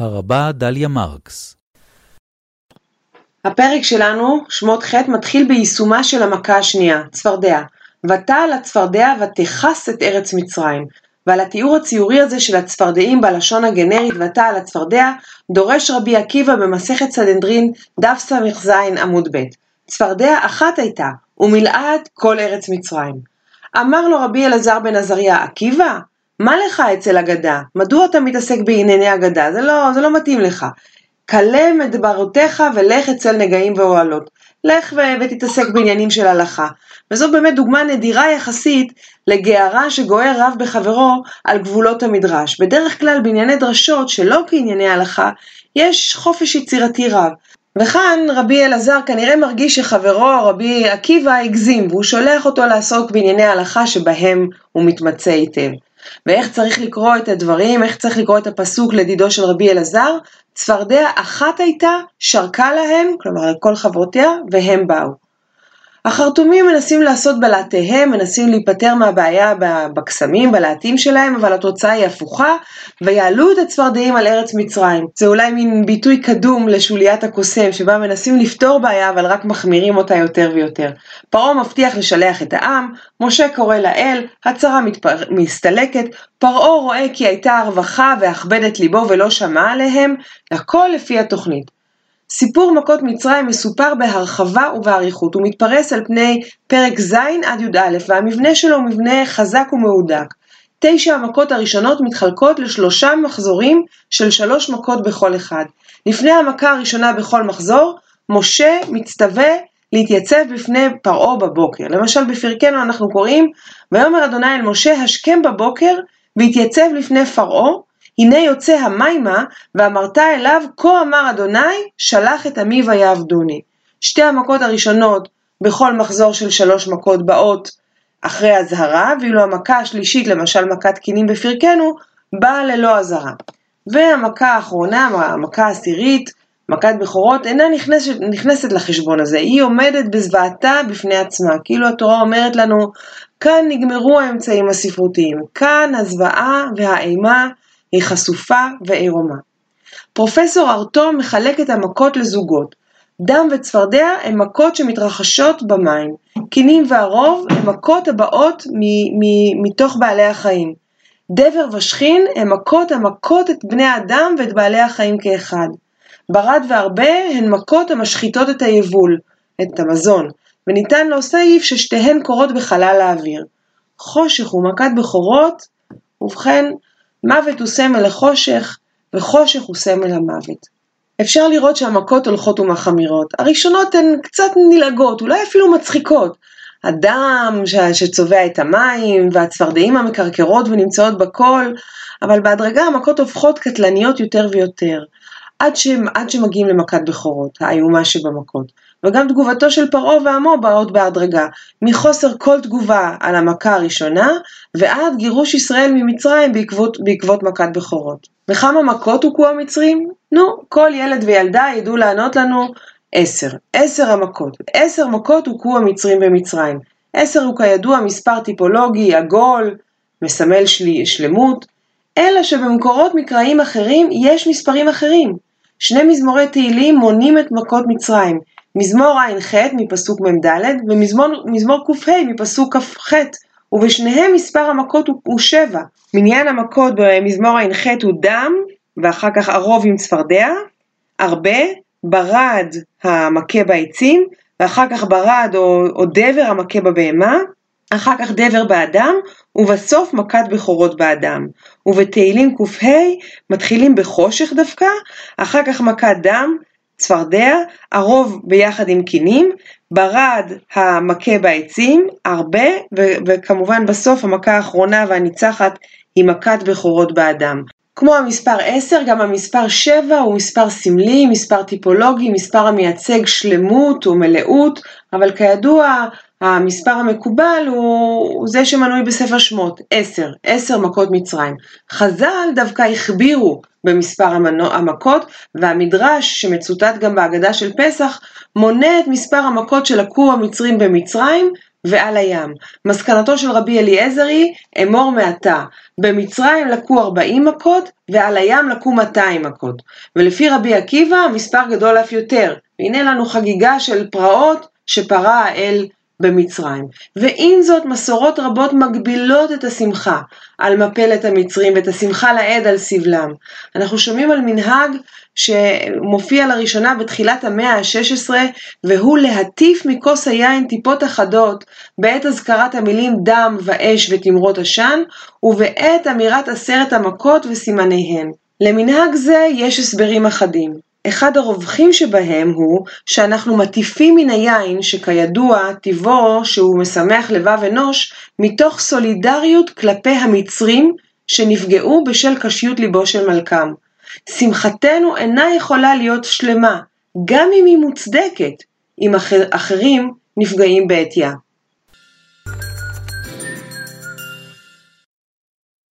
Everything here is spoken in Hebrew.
הרבה דליה מרקס הפרק שלנו, שמות ח', מתחיל ביישומה של המכה השנייה, צפרדע. ותעל הצפרדע ותכס את ארץ מצרים. ועל התיאור הציורי הזה של הצפרדעים בלשון הגנרית ותעל הצפרדע, דורש רבי עקיבא במסכת סדנדרין, דף ס"ז עמוד ב'. צפרדע אחת הייתה, ומילאה את כל ארץ מצרים. אמר לו רבי אלעזר בן עזריה, עקיבא, מה לך אצל אגדה? מדוע אתה מתעסק בענייני אגדה? זה לא, זה לא מתאים לך. כלה מדברותיך ולך אצל נגעים ואוהלות. לך ו- ותתעסק בעניינים של הלכה. וזו באמת דוגמה נדירה יחסית לגערה שגוער רב בחברו על גבולות המדרש. בדרך כלל בענייני דרשות, שלא כענייני הלכה, יש חופש יצירתי רב. וכאן רבי אלעזר כנראה מרגיש שחברו רבי עקיבא הגזים, והוא שולח אותו לעסוק בענייני הלכה שבהם הוא מתמצא היטב. ואיך צריך לקרוא את הדברים, איך צריך לקרוא את הפסוק לדידו של רבי אלעזר, צפרדע אחת הייתה, שרקה להם, כלומר לכל חברותיה, והם באו. החרטומים מנסים לעשות בלהטיהם, מנסים להיפטר מהבעיה בקסמים, בלהטים שלהם, אבל התוצאה היא הפוכה, ויעלו את הצפרדעים על ארץ מצרים. זה אולי מין ביטוי קדום לשוליית הקוסם, שבה מנסים לפתור בעיה, אבל רק מחמירים אותה יותר ויותר. פרעה מבטיח לשלח את העם, משה קורא לאל, הצרה מתפר... מסתלקת, פרעה רואה כי הייתה הרווחה והכבד ליבו ולא שמע עליהם, הכל לפי התוכנית. סיפור מכות מצרים מסופר בהרחבה ובאריכות, הוא מתפרס על פני פרק ז' עד י"א, והמבנה שלו הוא מבנה חזק ומהודק. תשע המכות הראשונות מתחלקות לשלושה מחזורים של שלוש מכות בכל אחד. לפני המכה הראשונה בכל מחזור, משה מצטווה להתייצב בפני פרעה בבוקר. למשל בפרקנו אנחנו קוראים, ויאמר אדוני אל משה השכם בבוקר והתייצב לפני פרעה הנה יוצא המימה, ואמרת אליו, כה אמר אדוני, שלח את עמי ויעבדוני. שתי המכות הראשונות בכל מחזור של שלוש מכות באות אחרי אזהרה, ואילו המכה השלישית, למשל מכת קינים בפרקנו, באה ללא אזהרה. והמכה האחרונה, המכה העשירית, מכת בכורות, אינה נכנסת, נכנסת לחשבון הזה, היא עומדת בזוועתה בפני עצמה, כאילו התורה אומרת לנו, כאן נגמרו האמצעים הספרותיים, כאן הזוועה והאימה היא חשופה ועירומה. פרופסור ארטו מחלק את המכות לזוגות. דם וצפרדע הן מכות שמתרחשות במים. קינים והרוב הן מכות הבאות מתוך בעלי החיים. דבר ושכין הן מכות המכות את בני האדם ואת בעלי החיים כאחד. ברד והרבה הן מכות המשחיתות את היבול, את המזון, וניתן להוסיף ששתיהן קורות בחלל האוויר. חושך ומכת בכורות, ובכן, מוות הוא סמל לחושך, וחושך הוא סמל המוות. אפשר לראות שהמכות הולכות ומחמירות. הראשונות הן קצת נלעגות, אולי אפילו מצחיקות. הדם שצובע את המים, והצפרדעים המקרקרות ונמצאות בכל, אבל בהדרגה המכות הופכות קטלניות יותר ויותר. עד, ש... עד שמגיעים למכת בכורות, האיומה שבמכות. וגם תגובתו של פרעה ועמו באות בהדרגה, מחוסר כל תגובה על המכה הראשונה, ועד גירוש ישראל ממצרים בעקבות, בעקבות מכת בכורות. וכמה מכות הוכו המצרים? נו, כל ילד וילדה ידעו לענות לנו עשר. עשר המכות. עשר מכות הוכו המצרים במצרים. עשר הוא כידוע מספר טיפולוגי, עגול, מסמל שלי, שלמות, אלא שבמקורות מקראיים אחרים יש מספרים אחרים. שני מזמורי תהילים מונים את מכות מצרים, מזמור ע"ח מפסוק מ"ד ומזמור ק"ה מפסוק כ"ח, ובשניהם מספר המכות הוא שבע. מניין המכות במזמור ע"ח הוא דם, ואחר כך ערוב עם צפרדע, הרבה, ברד המכה בעצים, ואחר כך ברד או, או דבר המכה בבהמה, אחר כך דבר באדם, ובסוף מכת בכורות באדם. ובתהילים ק"ה מתחילים בחושך דווקא, אחר כך מכת דם, צפרדע, הרוב ביחד עם קינים, ברד המכה בעצים, הרבה, ו- וכמובן בסוף המכה האחרונה והניצחת היא מכת בכורות באדם. כמו המספר 10, גם המספר 7 הוא מספר סמלי, מספר טיפולוגי, מספר המייצג שלמות ומלאות, אבל כידוע המספר המקובל הוא זה שמנוי בספר שמות, 10, 10 מכות מצרים. חז"ל דווקא הכבירו במספר המכות, והמדרש שמצוטט גם בהגדה של פסח, מונה את מספר המכות שלקו המצרים במצרים ועל הים. מסקנתו של רבי אליעזר היא, אמור מעתה, במצרים לקו 40 מכות, ועל הים לקו 200 מכות. ולפי רבי עקיבא, המספר גדול אף יותר. והנה לנו חגיגה של פרעות שפרע האל במצרים. ועם זאת מסורות רבות מגבילות את השמחה על מפלת המצרים ואת השמחה לעד על סבלם. אנחנו שומעים על מנהג שמופיע לראשונה בתחילת המאה ה-16 והוא להטיף מכוס היין טיפות אחדות בעת אזכרת המילים דם ואש ותמרות עשן ובעת אמירת עשרת המכות וסימניהן. למנהג זה יש הסברים אחדים. אחד הרווחים שבהם הוא שאנחנו מטיפים מן היין, שכידוע טיבו שהוא משמח לבב אנוש, מתוך סולידריות כלפי המצרים שנפגעו בשל קשיות ליבו של מלכם. שמחתנו אינה יכולה להיות שלמה, גם אם היא מוצדקת, אם אחרים נפגעים בעטייה.